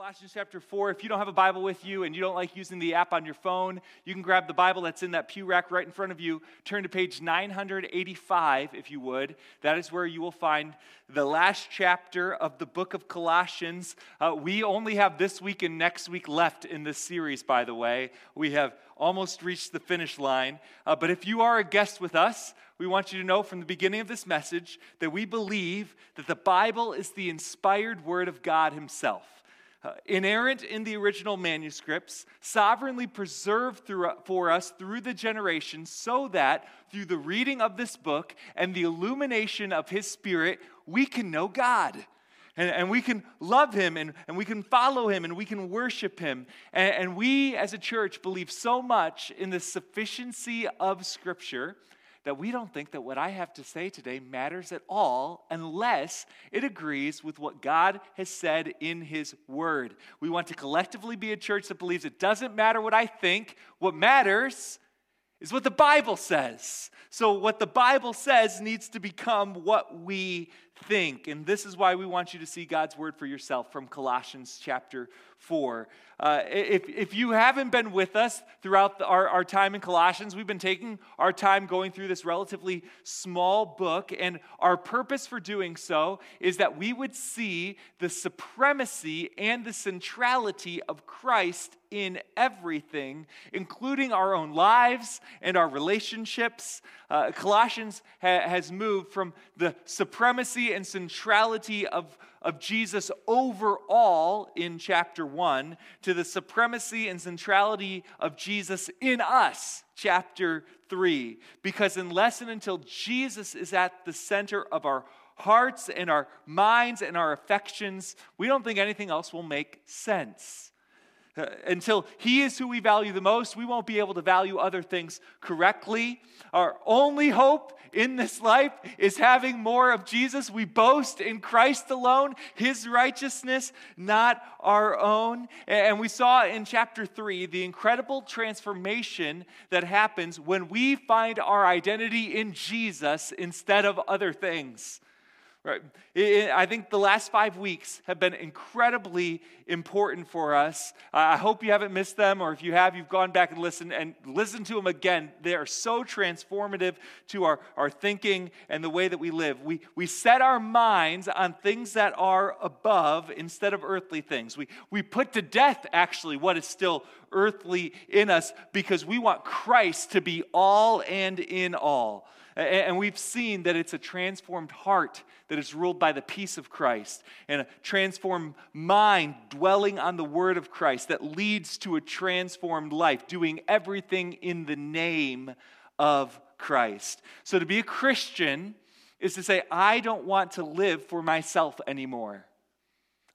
Colossians chapter 4. If you don't have a Bible with you and you don't like using the app on your phone, you can grab the Bible that's in that pew rack right in front of you. Turn to page 985, if you would. That is where you will find the last chapter of the book of Colossians. Uh, we only have this week and next week left in this series, by the way. We have almost reached the finish line. Uh, but if you are a guest with us, we want you to know from the beginning of this message that we believe that the Bible is the inspired word of God Himself. Uh, inerrant in the original manuscripts, sovereignly preserved through, for us through the generations, so that through the reading of this book and the illumination of His Spirit, we can know God. And, and we can love Him and, and we can follow Him and we can worship Him. And, and we as a church believe so much in the sufficiency of Scripture that we don't think that what I have to say today matters at all unless it agrees with what God has said in His Word. We want to collectively be a church that believes it doesn't matter what I think, what matters is what the Bible says. So, what the Bible says needs to become what we think. And this is why we want you to see God's word for yourself from Colossians chapter 4. Uh, if, if you haven't been with us throughout the, our, our time in Colossians, we've been taking our time going through this relatively small book. And our purpose for doing so is that we would see the supremacy and the centrality of Christ in everything, including our own lives and our relationships. Uh, Colossians ha- has moved from the supremacy and centrality of of Jesus overall in chapter 1 to the supremacy and centrality of Jesus in us, chapter 3. Because unless and until Jesus is at the center of our hearts and our minds and our affections, we don't think anything else will make sense. Uh, until He is who we value the most, we won't be able to value other things correctly. Our only hope in this life is having more of Jesus. We boast in Christ alone, His righteousness, not our own. And we saw in chapter 3 the incredible transformation that happens when we find our identity in Jesus instead of other things. Right. I think the last five weeks have been incredibly important for us. I hope you haven't missed them, or if you have, you've gone back and listened and listened to them again. They are so transformative to our, our thinking and the way that we live. We, we set our minds on things that are above instead of earthly things. We, we put to death, actually, what is still earthly in us because we want Christ to be all and in all. And we've seen that it's a transformed heart that is ruled by the peace of Christ and a transformed mind dwelling on the word of Christ that leads to a transformed life, doing everything in the name of Christ. So to be a Christian is to say, I don't want to live for myself anymore.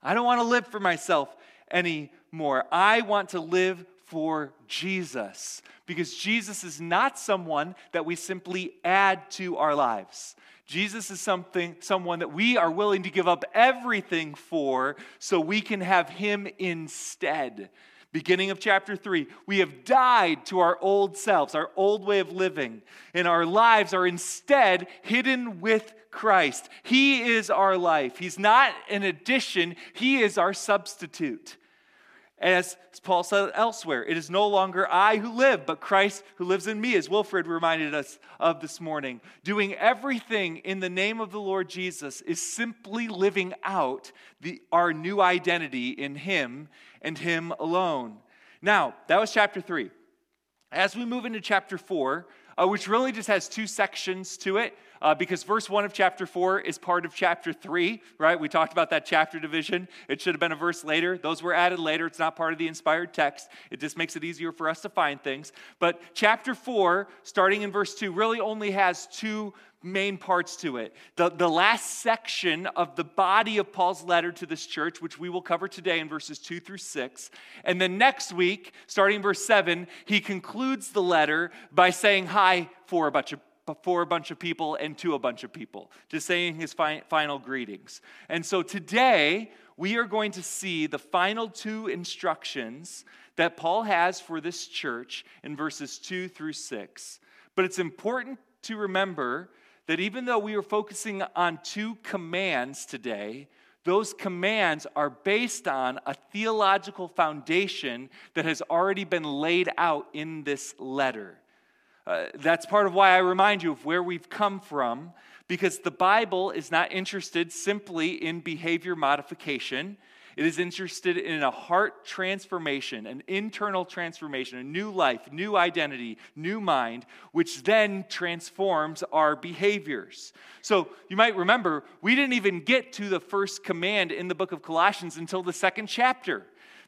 I don't want to live for myself anymore. I want to live for Jesus because Jesus is not someone that we simply add to our lives. Jesus is something someone that we are willing to give up everything for so we can have him instead. Beginning of chapter 3, we have died to our old selves, our old way of living, and our lives are instead hidden with Christ. He is our life. He's not an addition, He is our substitute. As Paul said elsewhere, it is no longer I who live, but Christ who lives in me, as Wilfred reminded us of this morning. Doing everything in the name of the Lord Jesus is simply living out the, our new identity in Him and Him alone. Now, that was chapter 3. As we move into chapter 4, uh, which really just has two sections to it, uh, because verse 1 of chapter 4 is part of chapter 3, right? We talked about that chapter division. It should have been a verse later. Those were added later. It's not part of the inspired text. It just makes it easier for us to find things. But chapter 4, starting in verse 2, really only has two main parts to it. The, the last section of the body of Paul's letter to this church, which we will cover today in verses 2 through 6. And then next week, starting verse 7, he concludes the letter by saying hi for a bunch of for a bunch of people and to a bunch of people, just saying his fi- final greetings. And so today, we are going to see the final two instructions that Paul has for this church in verses 2 through 6. But it's important to remember that even though we are focusing on two commands today, those commands are based on a theological foundation that has already been laid out in this letter. Uh, that's part of why I remind you of where we've come from, because the Bible is not interested simply in behavior modification. It is interested in a heart transformation, an internal transformation, a new life, new identity, new mind, which then transforms our behaviors. So you might remember, we didn't even get to the first command in the book of Colossians until the second chapter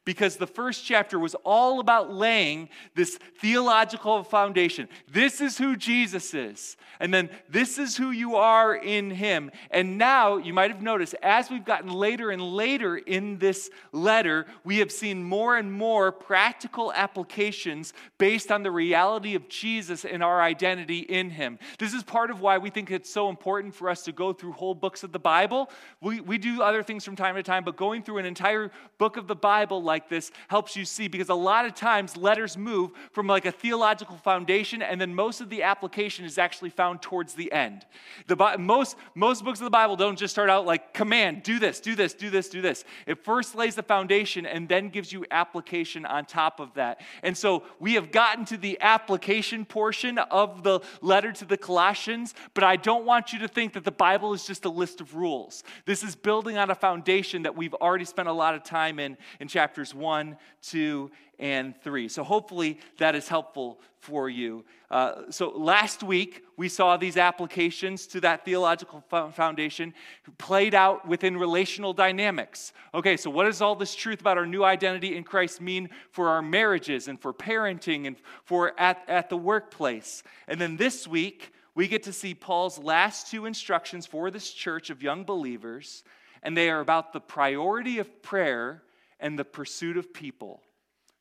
because the first chapter was all about laying this theological foundation. This is who Jesus is. And then this is who you are in him. And now, you might have noticed, as we've gotten later and later in this letter, we have seen more and more practical applications based on the reality of Jesus and our identity in him. This is part of why we think it's so important for us to go through whole books of the Bible. We, we do other things from time to time, but going through an entire book of the Bible, like like this helps you see because a lot of times letters move from like a theological foundation and then most of the application is actually found towards the end. The, most, most books of the Bible don't just start out like command, do this, do this, do this, do this. It first lays the foundation and then gives you application on top of that. And so we have gotten to the application portion of the letter to the Colossians, but I don't want you to think that the Bible is just a list of rules. This is building on a foundation that we've already spent a lot of time in in chapters chapters 1, 2, and 3. So hopefully that is helpful for you. Uh, so last week, we saw these applications to that theological foundation played out within relational dynamics. Okay, so what does all this truth about our new identity in Christ mean for our marriages and for parenting and for at, at the workplace? And then this week, we get to see Paul's last two instructions for this church of young believers, and they are about the priority of prayer and the pursuit of people.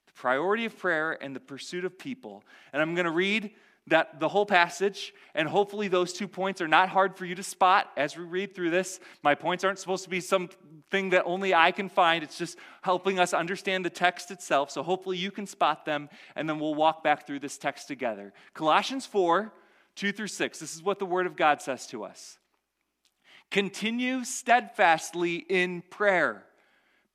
The priority of prayer and the pursuit of people. And I'm going to read that the whole passage and hopefully those two points are not hard for you to spot as we read through this my points aren't supposed to be something that only i can find it's just helping us understand the text itself so hopefully you can spot them and then we'll walk back through this text together colossians 4 2 through 6 this is what the word of god says to us continue steadfastly in prayer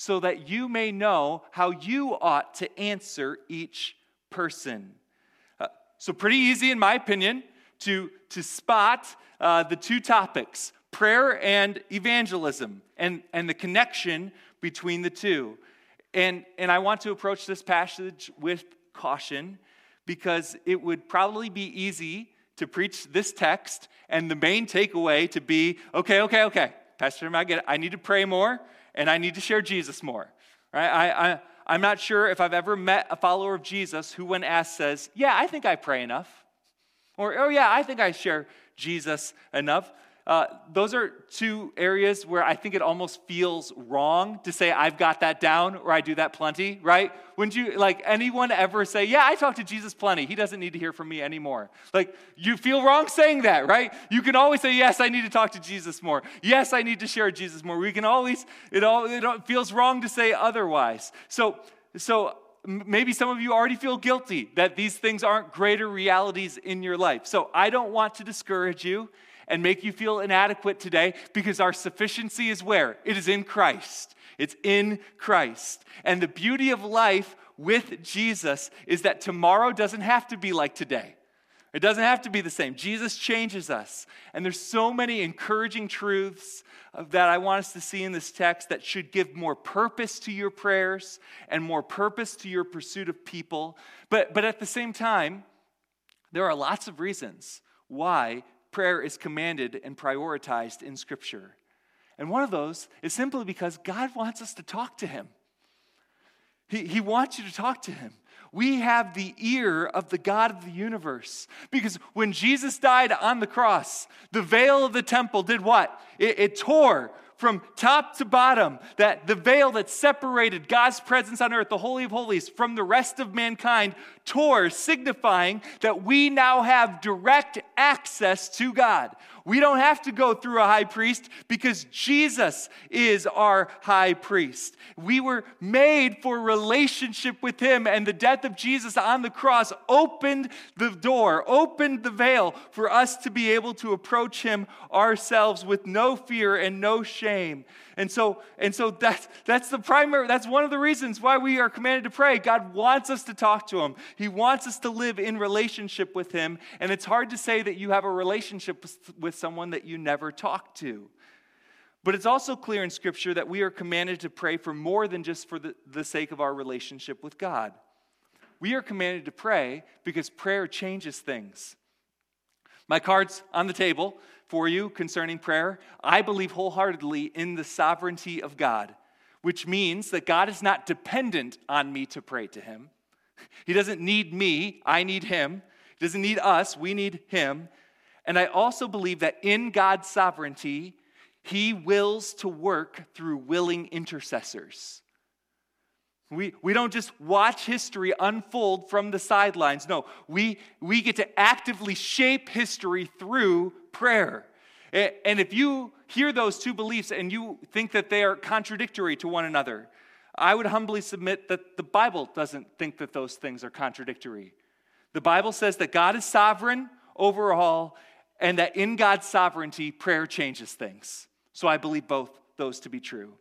so that you may know how you ought to answer each person. Uh, so, pretty easy, in my opinion, to, to spot uh, the two topics prayer and evangelism and, and the connection between the two. And, and I want to approach this passage with caution because it would probably be easy to preach this text and the main takeaway to be okay, okay, okay, Pastor, I get it. I need to pray more and I need to share Jesus more. Right? I, I, I'm not sure if I've ever met a follower of Jesus who, when asked, says, Yeah, I think I pray enough. Or, Oh, yeah, I think I share Jesus enough. Uh, those are two areas where I think it almost feels wrong to say, I've got that down or I do that plenty, right? Wouldn't you, like, anyone ever say, Yeah, I talk to Jesus plenty. He doesn't need to hear from me anymore? Like, you feel wrong saying that, right? You can always say, Yes, I need to talk to Jesus more. Yes, I need to share Jesus more. We can always, it, all, it feels wrong to say otherwise. So, so maybe some of you already feel guilty that these things aren't greater realities in your life. So I don't want to discourage you and make you feel inadequate today because our sufficiency is where? It is in Christ. It's in Christ. And the beauty of life with Jesus is that tomorrow doesn't have to be like today. It doesn't have to be the same. Jesus changes us. And there's so many encouraging truths that I want us to see in this text that should give more purpose to your prayers and more purpose to your pursuit of people. But, but at the same time, there are lots of reasons why prayer is commanded and prioritized in Scripture. And one of those is simply because God wants us to talk to Him. He, he wants you to talk to Him. We have the ear of the God of the universe. Because when Jesus died on the cross, the veil of the temple did what? It, it tore from top to bottom, that the veil that separated God's presence on earth, the Holy of Holies, from the rest of mankind, signifying that we now have direct access to God. We don't have to go through a high priest because Jesus is our high priest. We were made for relationship with him, and the death of Jesus on the cross opened the door, opened the veil for us to be able to approach him ourselves with no fear and no shame. And so, and so that's, that's the primary, that's one of the reasons why we are commanded to pray. God wants us to talk to him. He wants us to live in relationship with him. And it's hard to say that you have a relationship with someone that you never talk to. But it's also clear in Scripture that we are commanded to pray for more than just for the, the sake of our relationship with God. We are commanded to pray because prayer changes things. My card's on the table for you concerning prayer. I believe wholeheartedly in the sovereignty of God, which means that God is not dependent on me to pray to Him. He doesn't need me, I need Him. He doesn't need us, we need Him. And I also believe that in God's sovereignty, He wills to work through willing intercessors. We, we don't just watch history unfold from the sidelines. No, we, we get to actively shape history through prayer. And if you hear those two beliefs and you think that they are contradictory to one another, I would humbly submit that the Bible doesn't think that those things are contradictory. The Bible says that God is sovereign over all and that in God's sovereignty, prayer changes things. So I believe both those to be true.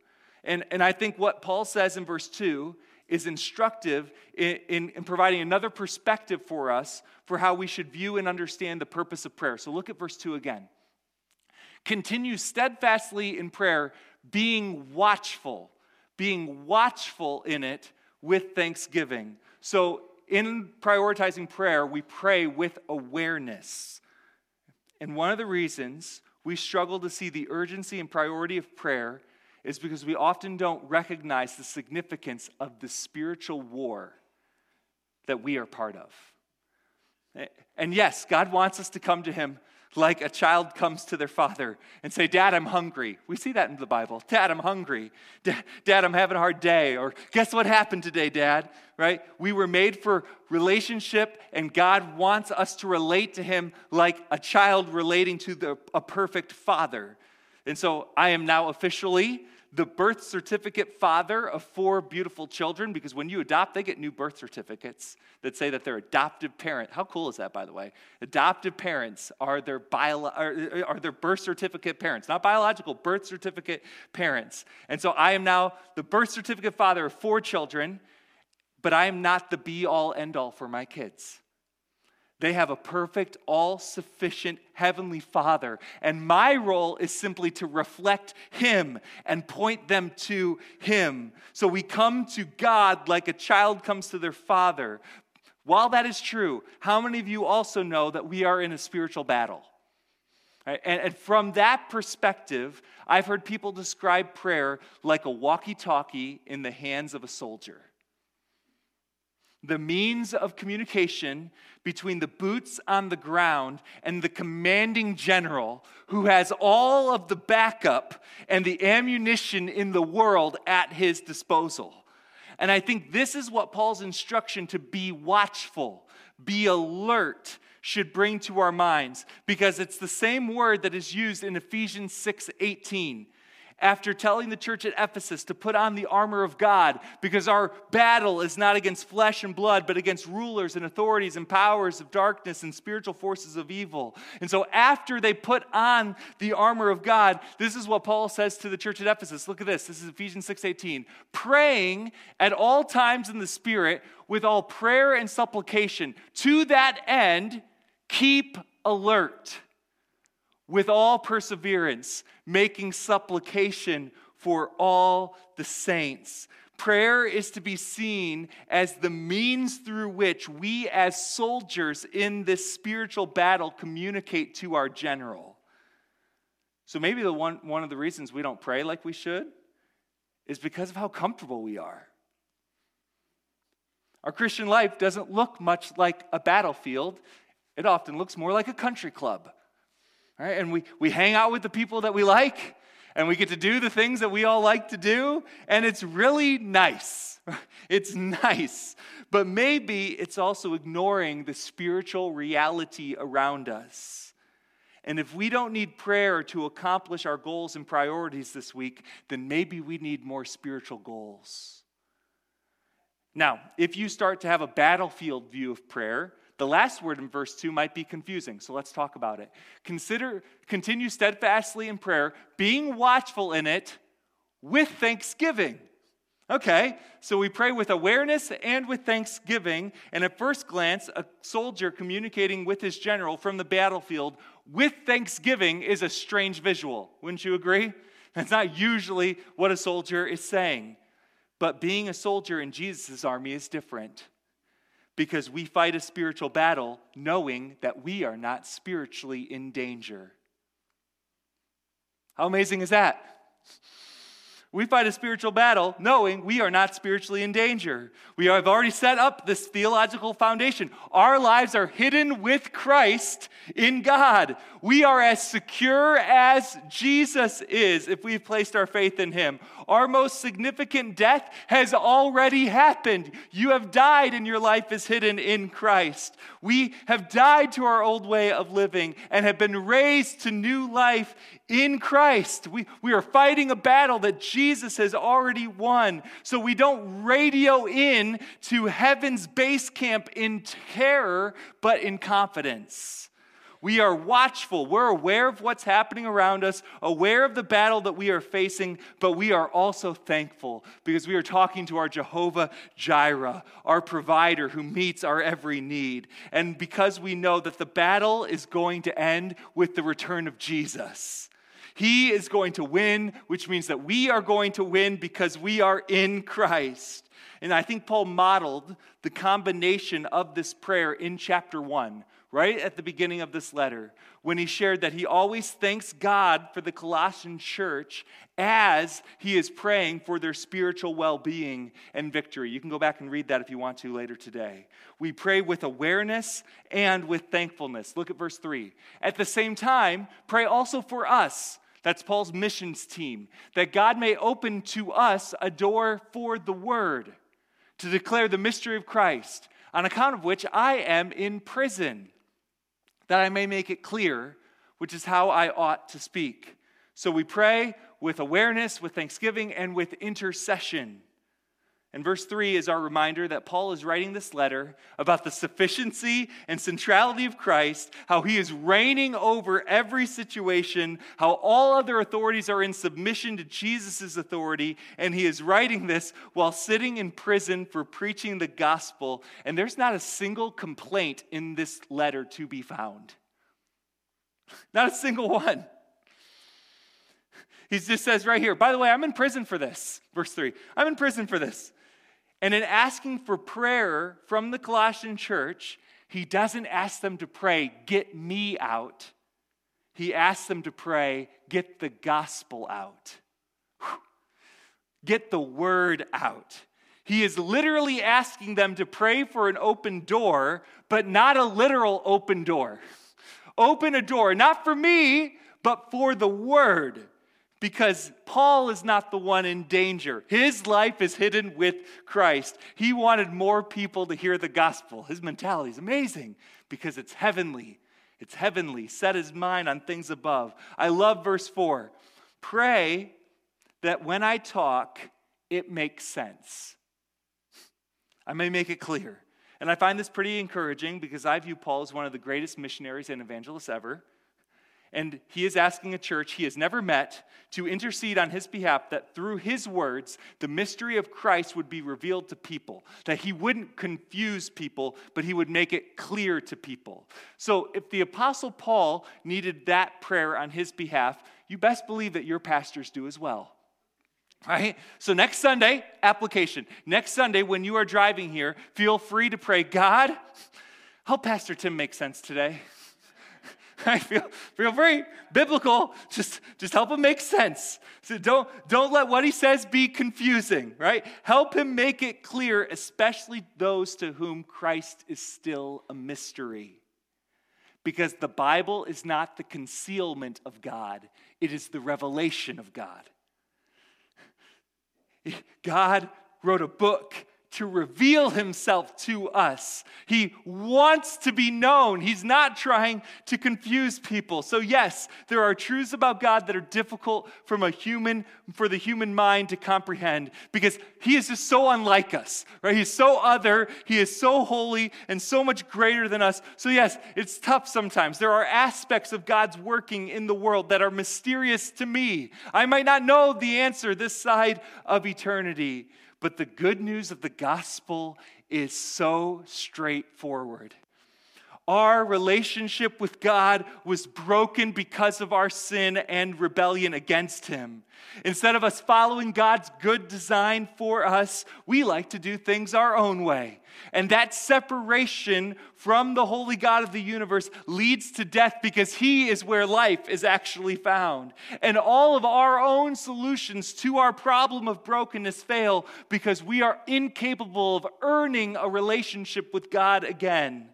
And, and I think what Paul says in verse 2 is instructive in, in, in, providing another perspective for us for how we should view and understand the purpose of prayer. So look at verse 2 again. Continue steadfastly in prayer, being watchful, being watchful in it with thanksgiving. So, in prioritizing prayer, we pray with awareness. And one of the reasons we struggle to see the urgency and priority of prayer is because we often don't recognize the significance of the spiritual war that we are part of. And yes, God wants us to come to Him like a child comes to their father and say, Dad, I'm hungry. We see that in the Bible. Dad, I'm hungry. Dad, I'm having a hard day. Or guess what happened today, Dad? Right? We were made for relationship, and God wants us to relate to Him like a child relating to the, a perfect father. And so I am now officially the birth certificate father of four beautiful children because when you adopt, they get new birth certificates that say that they're adoptive parent. How cool is that, by the way? Adoptive parents are their, bio, are, are their birth certificate parents, not biological, birth certificate parents. And so I am now the birth certificate father of four children, but I am not the be all end all for my kids. They have a perfect, all sufficient Heavenly Father. And my role is simply to reflect Him and point them to Him. So we come to God like a child comes to their father. While that is true, how many of you also know that we are in a spiritual battle? And, from that perspective, I've heard people describe prayer like a walkie talkie in the hands of a soldier the means of communication between the boots on the ground and the commanding general who has all of the backup and the ammunition in the world at his disposal. And I think this is what Paul's instruction to be watchful, be alert, should bring to our minds because it's the same word that is used in Ephesians 6 18 after telling the church at Ephesus to put on the armor of God because our battle is not against flesh and blood, but against rulers and authorities and powers of darkness and spiritual forces of evil. And so after they put on the armor of God, this is what Paul says to the church at Ephesus. Look at this. This is Ephesians 6:18. Praying at all times in the spirit with all prayer and supplication. To that end, keep alert with all perseverance, making supplication for all the saints. Prayer is to be seen as the means through which we, as soldiers in this spiritual battle, communicate to our general. So maybe the one, one of the reasons we don't pray like we should is because of how comfortable we are. Our Christian life doesn't look much like a battlefield, it often looks more like a country club right? And we, we hang out with the people that we like, and we get to do the things that we all like to do, and it's really nice. It's nice. But maybe it's also ignoring the spiritual reality around us. And if we don't need prayer to accomplish our goals and priorities this week, then maybe we need more spiritual goals. Now, if you start to have a battlefield view of prayer, the last word in verse 2 might be confusing, so let's talk about it. Consider continue steadfastly in prayer, being watchful in it with thanksgiving. Okay, so we pray with awareness and with thanksgiving. And at first glance, a soldier communicating with his general from the battlefield with thanksgiving is a strange visual. Wouldn't you agree? That's not usually what a soldier is saying. But being a soldier in Jesus' army is different because we fight a spiritual battle knowing that we are not spiritually in danger. How amazing is that? We fight a spiritual battle knowing we are not spiritually in danger. We have already set up this theological foundation. Our lives are hidden with Christ in God. We are as secure as Jesus is if we've placed our faith in Him. Our most significant death has already happened. You have died, and your life is hidden in Christ. We have died to our old way of living and have been raised to new life in Christ. We, we are fighting a battle that Jesus has already won. So we don't radio in to heaven's base camp in terror, but in confidence. We are watchful. We're aware of what's happening around us, aware of the battle that we are facing, but we are also thankful because we are talking to our Jehovah Jireh, our provider who meets our every need. And because we know that the battle is going to end with the return of Jesus. He is going to win, which means that we are going to win because we are in Christ. And I think Paul modeled the combination of this prayer in chapter 1 right at the beginning of this letter when he shared that he always thanks God for the Colossian church as he is praying for their spiritual well being and victory. You can go back and read that if you want to later today. We pray with awareness and with thankfulness. Look at verse 3. At the same time, pray also for us. That's Paul's missions team, that God may open to us a door for the word to declare the mystery of Christ, on account of which I am in prison that I may make it clear, which is how I ought to speak. So we pray with awareness, with thanksgiving, and with intercession. And verse 3 is our reminder that Paul is writing this letter about the sufficiency and centrality of Christ, how he is reigning over every situation, how all other authorities are in submission to Jesus' authority, and he is writing this while sitting in prison for preaching the gospel. And there's not a single complaint in this letter to be found. Not a single one. He just says right here, by the way, I'm in prison for this. Verse 3 I'm in prison for this. And in asking for prayer from the Colossian church, he doesn't ask them to pray, get me out. He asks them to pray, get the gospel out. Get the word out. He is literally asking them to pray for an open door, but not a literal open door. Open a door, not for me, but for the word because Paul is not the one in danger. His life is hidden with Christ. He wanted more people to hear the gospel. His mentality is amazing because it's heavenly. It's heavenly. Set his mind on things above. I love verse 4. Pray that when I talk, it makes sense. I may make it clear. And I find this pretty encouraging because I view Paul as one of the greatest missionaries and evangelists ever. And he is asking a church he has never met to intercede on his behalf that through his words, the mystery of Christ would be revealed to people, that he wouldn't confuse people, but he would make it clear to people. So if the Apostle Paul needed that prayer on his behalf, you best believe that your pastors do as well. Right? So next Sunday, application. Next Sunday, when you are driving here, feel free to pray, God, help Pastor Tim make sense today. feel, feel free. Biblical. Just, just help him make sense. So don't, don't let what he says be confusing, right? Help him make it clear, especially those to whom Christ is still a mystery. because the Bible is not the concealment of God, it is the revelation of God. God wrote a book to reveal himself to us. He wants to be known. He's not trying to confuse people. So yes, there are truths about God that are difficult from a human for the human mind to comprehend because he is just so unlike us. Right? He's so other, he is so holy and so much greater than us. So yes, it's tough sometimes. There are aspects of God's working in the world that are mysterious to me. I might not know the answer this side of eternity. But the good news of the gospel is so straightforward. Our relationship with God was broken because of our sin and rebellion against Him. Instead of us following God's good design for us, we like to do things our own way. And that separation from the holy God of the universe leads to death because He is where life is actually found. And all of our own solutions to our problem of brokenness fail because we are incapable of earning a relationship with God again.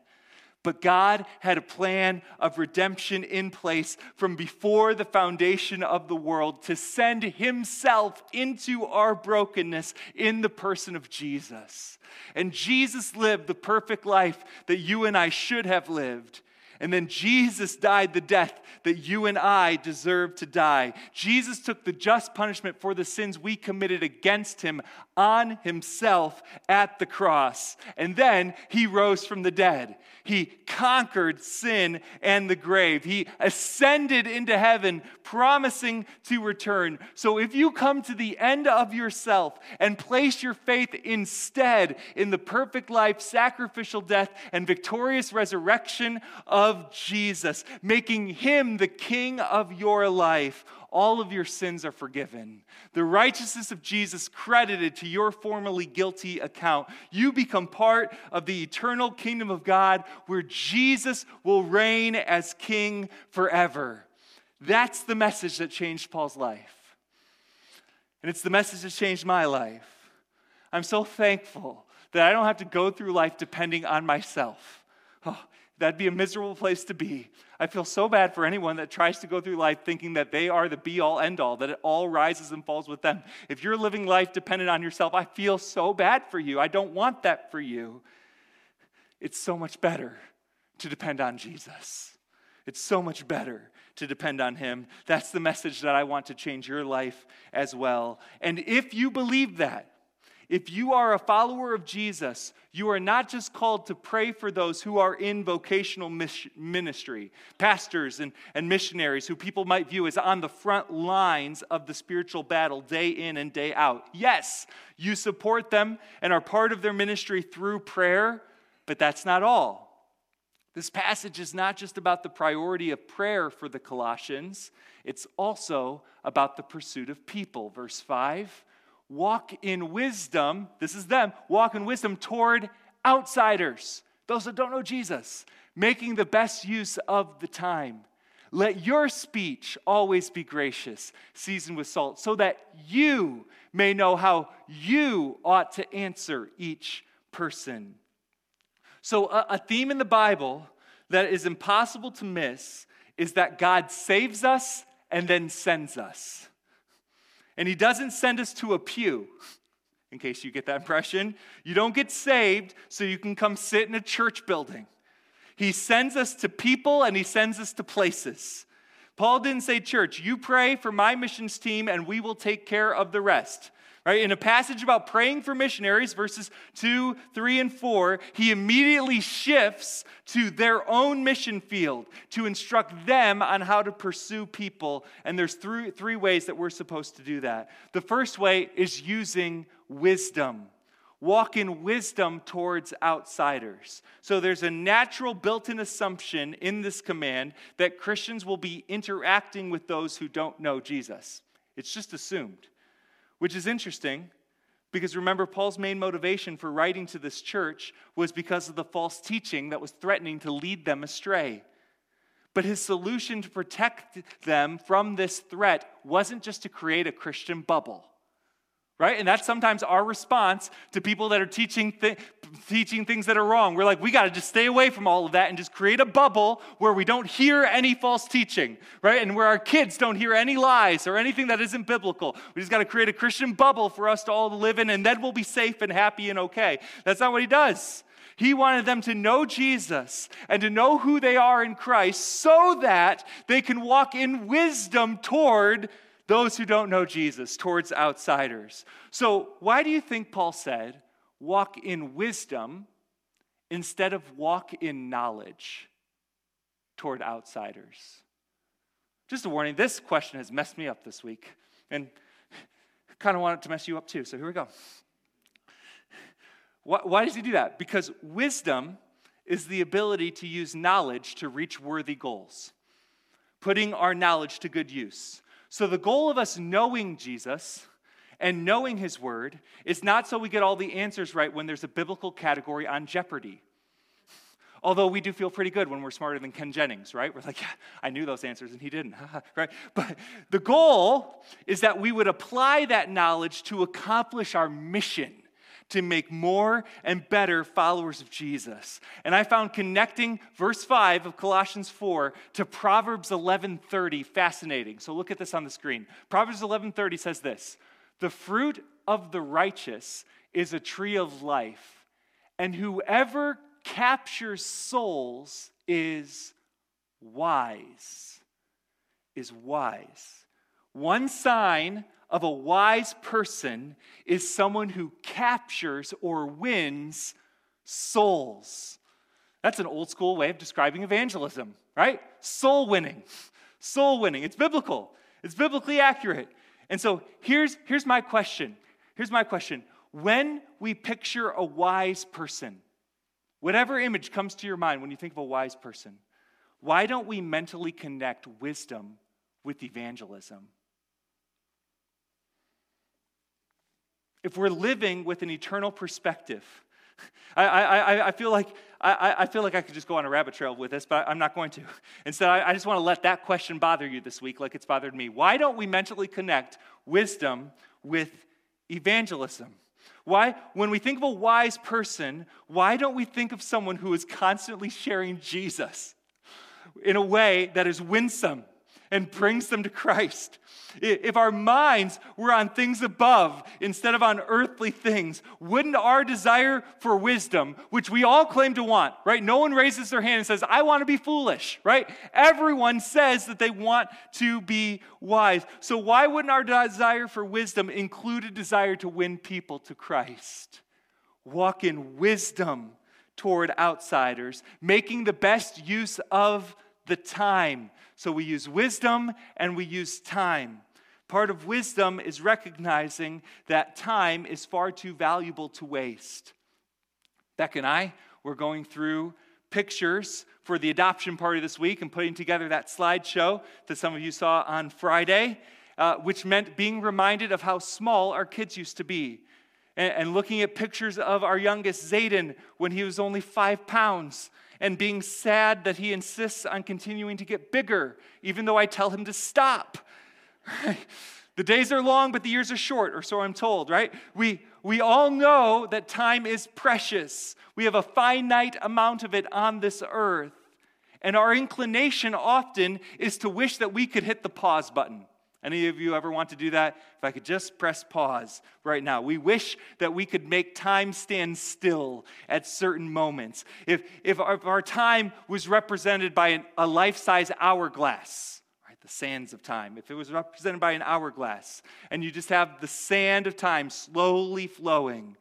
But God had a plan of redemption in place from before the foundation of the world to send Himself into our brokenness in the person of Jesus. And Jesus lived the perfect life that you and I should have lived. And then Jesus died the death that you and I deserve to die. Jesus took the just punishment for the sins we committed against him on himself at the cross. And then he rose from the dead. He conquered sin and the grave. He ascended into heaven, promising to return. So if you come to the end of yourself and place your faith instead in the perfect life, sacrificial death, and victorious resurrection of Jesus, making him the king of your life, all of your sins are forgiven. The righteousness of Jesus credited to your formerly guilty account. You become part of the eternal kingdom of God where Jesus will reign as king forever. That's the message that changed Paul's life. And it's the message that changed my life. I'm so thankful that I don't have to go through life depending on myself. Oh, That'd be a miserable place to be. I feel so bad for anyone that tries to go through life thinking that they are the be all end all, that it all rises and falls with them. If you're living life dependent on yourself, I feel so bad for you. I don't want that for you. It's so much better to depend on Jesus. It's so much better to depend on Him. That's the message that I want to change your life as well. And if you believe that, if you are a follower of Jesus, you are not just called to pray for those who are in vocational ministry, pastors and, and missionaries who people might view as on the front lines of the spiritual battle day in and day out. Yes, you support them and are part of their ministry through prayer, but that's not all. This passage is not just about the priority of prayer for the Colossians, it's also about the pursuit of people. Verse 5 walk in wisdom, this is them, walk in wisdom toward outsiders, those that don't know Jesus, making the best use of the time. Let your speech always be gracious, seasoned with salt, so that you may know how you ought to answer each person. So, a, a theme in the Bible that is impossible to miss is that God saves us and then sends us. And He doesn't send us to a pew, in case you get that impression. You don't get saved so you can come sit in a church building. He sends us to people and He sends us to places. Paul didn't say, Church, you pray for my missions team and we will take care of the rest. Right? In a passage about praying for missionaries, verses 2, 3, and 4, he immediately shifts to their own mission field to instruct them on how to pursue people. And there's three, three ways that we're supposed to do that. The first way is using wisdom. Walk in wisdom towards outsiders. So there's a natural built in assumption in this command that Christians will be interacting with those who don't know Jesus. It's just assumed. Which is interesting because remember, Paul's main motivation for writing to this church was because of the false teaching that was threatening to lead them astray. But his solution to protect them from this threat wasn't just to create a Christian bubble right? And that's sometimes our response to people that are teaching th- teaching things that are wrong. We're like, we got to just stay away from all of that and just create a bubble where we don't hear any false teaching, right? And where our kids don't hear any lies or anything that isn't biblical. We just got to create a Christian bubble for us to all live in, and then we'll be safe and happy and okay. That's not what he does. He wanted them to know Jesus and to know who they are in Christ so that they can walk in wisdom toward those who don't know Jesus, towards outsiders. So, why do you think Paul said, walk in wisdom instead of walk in knowledge toward outsiders? Just a warning, this question has messed me up this week and kind of want it to mess you up too. So here we go. Why, does he do that? Because wisdom is the ability to use knowledge to reach worthy goals, putting our knowledge to good use. So the goal of us knowing Jesus and knowing his word is not so we get all the answers right when there's a biblical category on jeopardy. Although we do feel pretty good when we're smarter than Ken Jennings, right? We're like, yeah, I knew those answers and he didn't, right? But the goal is that we would apply that knowledge to accomplish our mission to make more and better followers of Jesus. And I found connecting verse 5 of Colossians 4 to Proverbs 11:30 fascinating. So look at this on the screen. Proverbs 11:30 says this: "The fruit of the righteous is a tree of life, and whoever captures souls is wise." Is wise. One sign of a wise person is someone who captures or wins souls. That's an old school way of describing evangelism, right? Soul winning. Soul winning. It's biblical, it's biblically accurate. And so here's, here's my question. Here's my question. When we picture a wise person, whatever image comes to your mind when you think of a wise person, why don't we mentally connect wisdom with evangelism? If we're living with an eternal perspective. I, I, I, feel like, I, I feel like I could just go on a rabbit trail with this, but I'm not going to. Instead, I, I just want to let that question bother you this week like it's bothered me. Why don't we mentally connect wisdom with evangelism? Why, when we think of a wise person, why don't we think of someone who is constantly sharing Jesus in a way that is winsome and brings them to Christ? If our minds were on things above instead of on earthly things, wouldn't our desire for wisdom, which we all claim to want, right? No one raises their hand and says, I want to be foolish, right? Everyone says that they want to be wise. So, why wouldn't our desire for wisdom include a desire to win people to Christ? Walk in wisdom toward outsiders, making the best use of the time. So we use wisdom and we use time. Part of wisdom is recognizing that time is far too valuable to waste. Beck and I were going through pictures for the adoption party this week and putting together that slideshow that some of you saw on Friday, uh, which meant being reminded of how small our kids used to be. And, and looking at pictures of our youngest, Zayden, when he was only five pounds, and being sad that he insists on continuing to get bigger, even though I tell him to stop. The days are long, but the years are short, or so I'm told, right? We, we all know that time is precious. We have a finite amount of it on this earth. And our inclination often is to wish that we could hit the pause button. Any of you ever want to do that? If I could just press pause right now. We wish that we could make time stand still at certain moments. If, if, our, if our time was represented by an, a life size hourglass, right, the sands of time, if it was represented by an hourglass, and you just have the sand of time slowly flowing,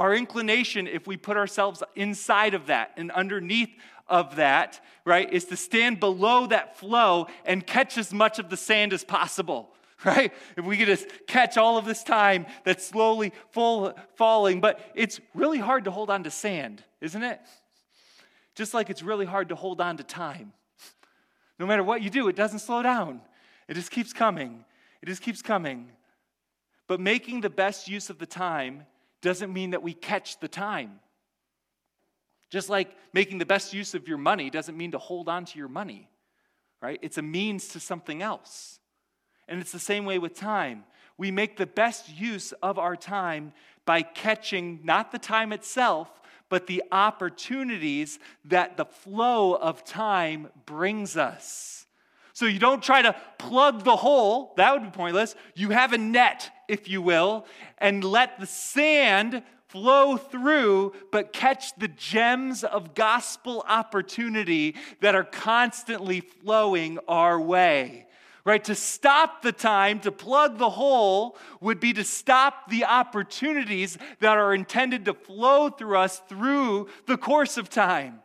our inclination, if we put ourselves inside of that and underneath of that, right, is to stand below that flow and catch as much of the sand as possible right? If we could just catch all of this time that's slowly full, falling. But it's really hard to hold on to sand, isn't it? Just like it's really hard to hold on to time. No matter what you do, it doesn't slow down. It just keeps coming. It just keeps coming. But making the best use of the time doesn't mean that we catch the time. Just like making the best use of your money doesn't mean to hold on to your money, right? It's a means to something else. And it's the same way with time. We make the best use of our time by catching not the time itself, but the opportunities that the flow of time brings us. So you don't try to plug the hole, that would be pointless. You have a net, if you will, and let the sand flow through, but catch the gems of gospel opportunity that are constantly flowing our way. Right? To stop the time, to plug the hole, would be to stop the opportunities that are intended to flow through us through the course of time.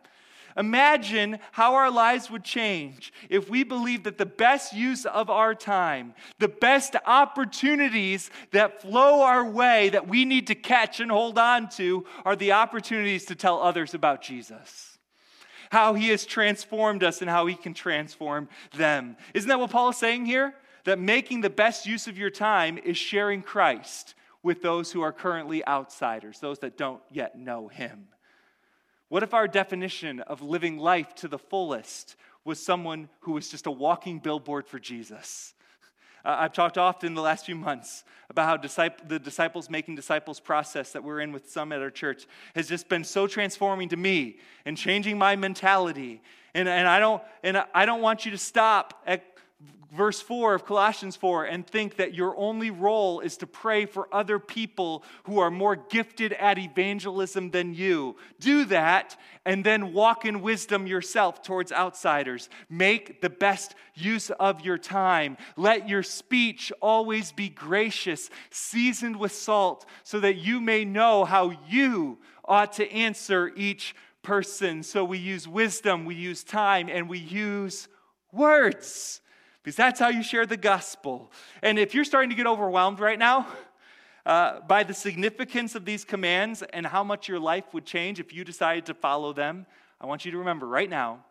Imagine how our lives would change if we believed that the best use of our time, the best opportunities that flow our way that we need to catch and hold on to, are the opportunities to tell others about Jesus. How he has transformed us and how he can transform them. Isn't that what Paul is saying here? That making the best use of your time is sharing Christ with those who are currently outsiders, those that don't yet know him. What if our definition of living life to the fullest was someone who was just a walking billboard for Jesus? I've talked often the last few months about how the disciples making disciples process that we're in with some at our church has just been so transforming to me and changing my mentality. And, and, I, don't, and I don't want you to stop at verse 4 of Colossians 4 and think that your only role is to pray for other people who are more gifted at evangelism than you. Do that and then walk in wisdom yourself towards outsiders. Make the best use of your time. Let your speech always be gracious, seasoned with salt, so that you may know how you ought to answer each person. So we use wisdom, we use time, and we use words because that's how you share the gospel. And if you're starting to get overwhelmed right now uh, by the significance of these commands and how much your life would change if you decided to follow them, I want you to remember right now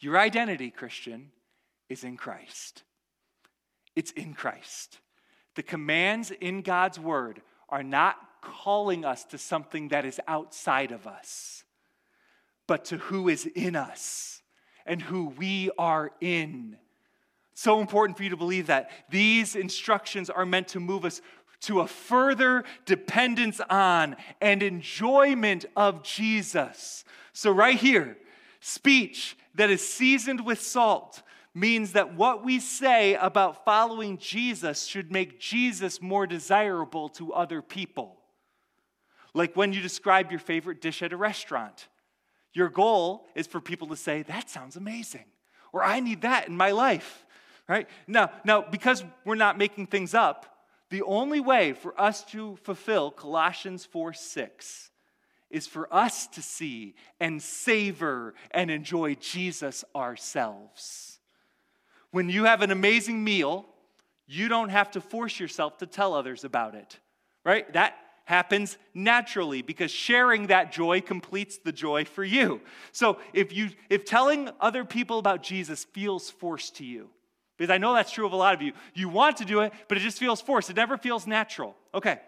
your identity, Christian, is in Christ. It's in Christ. The commands in God's word are not calling us to something that is outside of us, but to who is in us and who we are in. So important for you to believe that. These instructions are meant to move us to a further dependence on and enjoyment of Jesus. So, right here, speech that is seasoned with salt means that what we say about following Jesus should make Jesus more desirable to other people. Like when you describe your favorite dish at a restaurant, your goal is for people to say, That sounds amazing, or I need that in my life right? Now, now, because we're not making things up, the only way for us to fulfill Colossians 4 6 is for us to see and savor and enjoy Jesus ourselves. When you have an amazing meal, you don't have to force yourself to tell others about it, right? That happens naturally because sharing that joy completes the joy for you. So if you if telling other people about Jesus feels forced to you, because I know that's true of a lot of you. You want to do it, but it just feels forced. It never feels natural. Okay.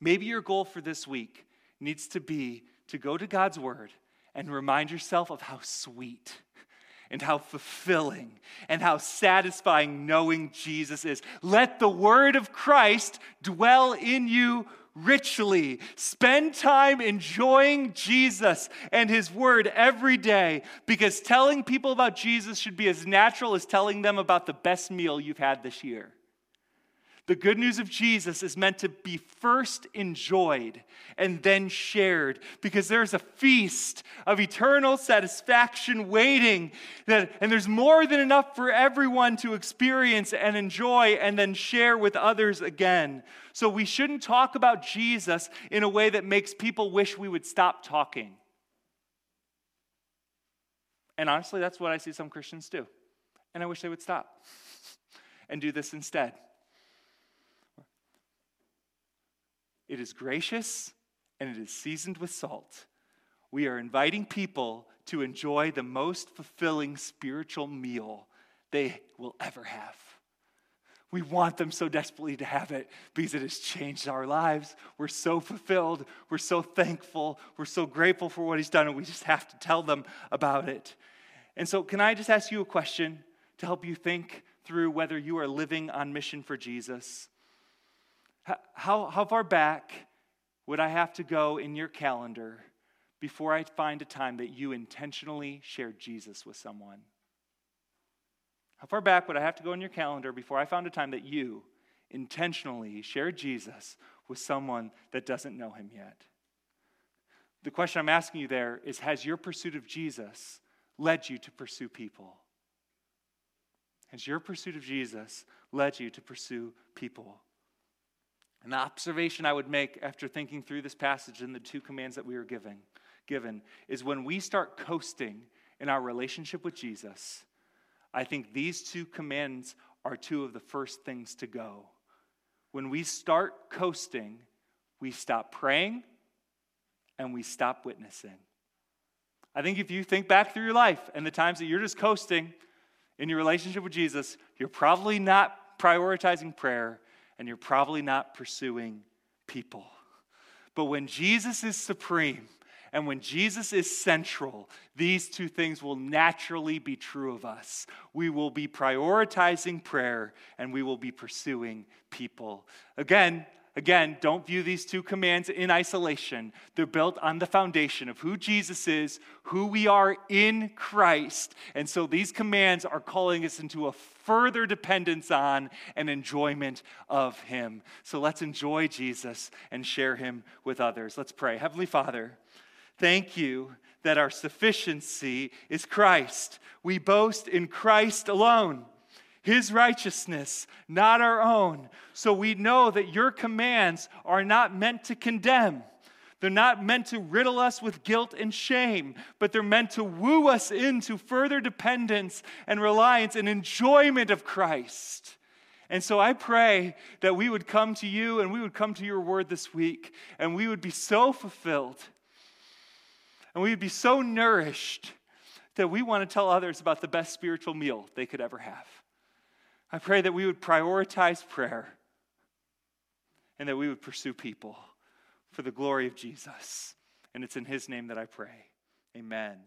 Maybe your goal for this week needs to be to go to God's Word and remind yourself of how sweet and how fulfilling and how satisfying knowing Jesus is. Let the Word of Christ dwell in you richly. Spend time enjoying Jesus and His Word every day because telling people about Jesus should be as natural as telling them about the best meal you've had this year. The good news of Jesus is meant to be first enjoyed and then shared because there's a feast of eternal satisfaction waiting. That, and there's more than enough for everyone to experience and enjoy and then share with others again. So we shouldn't talk about Jesus in a way that makes people wish we would stop talking. And honestly, that's what I see some Christians do. And I wish they would stop and do this instead. It is gracious and it is seasoned with salt. We are inviting people to enjoy the most fulfilling spiritual meal they will ever have. We want them so desperately to have it because it has changed our lives. We're so fulfilled. We're so thankful. We're so grateful for what He's done, and we just have to tell them about it. And so, can I just ask you a question to help you think through whether you are living on mission for Jesus? How, how far back would I have to go in your calendar before I find a time that you intentionally shared Jesus with someone? How far back would I have to go in your calendar before I found a time that you intentionally shared Jesus with someone that doesn't know him yet? The question I'm asking you there is Has your pursuit of Jesus led you to pursue people? Has your pursuit of Jesus led you to pursue people? An observation I would make after thinking through this passage and the two commands that we were giving, given is when we start coasting in our relationship with Jesus, I think these two commands are two of the first things to go. When we start coasting, we stop praying and we stop witnessing. I think if you think back through your life and the times that you're just coasting in your relationship with Jesus, you're probably not prioritizing prayer and you're probably not pursuing people. But when Jesus is supreme and when Jesus is central, these two things will naturally be true of us. We will be prioritizing prayer and we will be pursuing people. Again, Again, don't view these two commands in isolation. They're built on the foundation of who Jesus is, who we are in Christ. And so these commands are calling us into a further dependence on and enjoyment of Him. So let's enjoy Jesus and share Him with others. Let's pray. Heavenly Father, thank you that our sufficiency is Christ. We boast in Christ alone his righteousness, not our own. So we know that your commands are not meant to condemn. They're not meant to riddle us with guilt and shame, but they're meant to woo us into further dependence and reliance and enjoyment of Christ. And so I pray that we would come to you and we would come to your word this week and we would be so fulfilled and we would be so nourished that we want to tell others about the best spiritual meal they could ever have. I pray that we would prioritize prayer and that we would pursue people for the glory of Jesus. And it's in his name that I pray. Amen.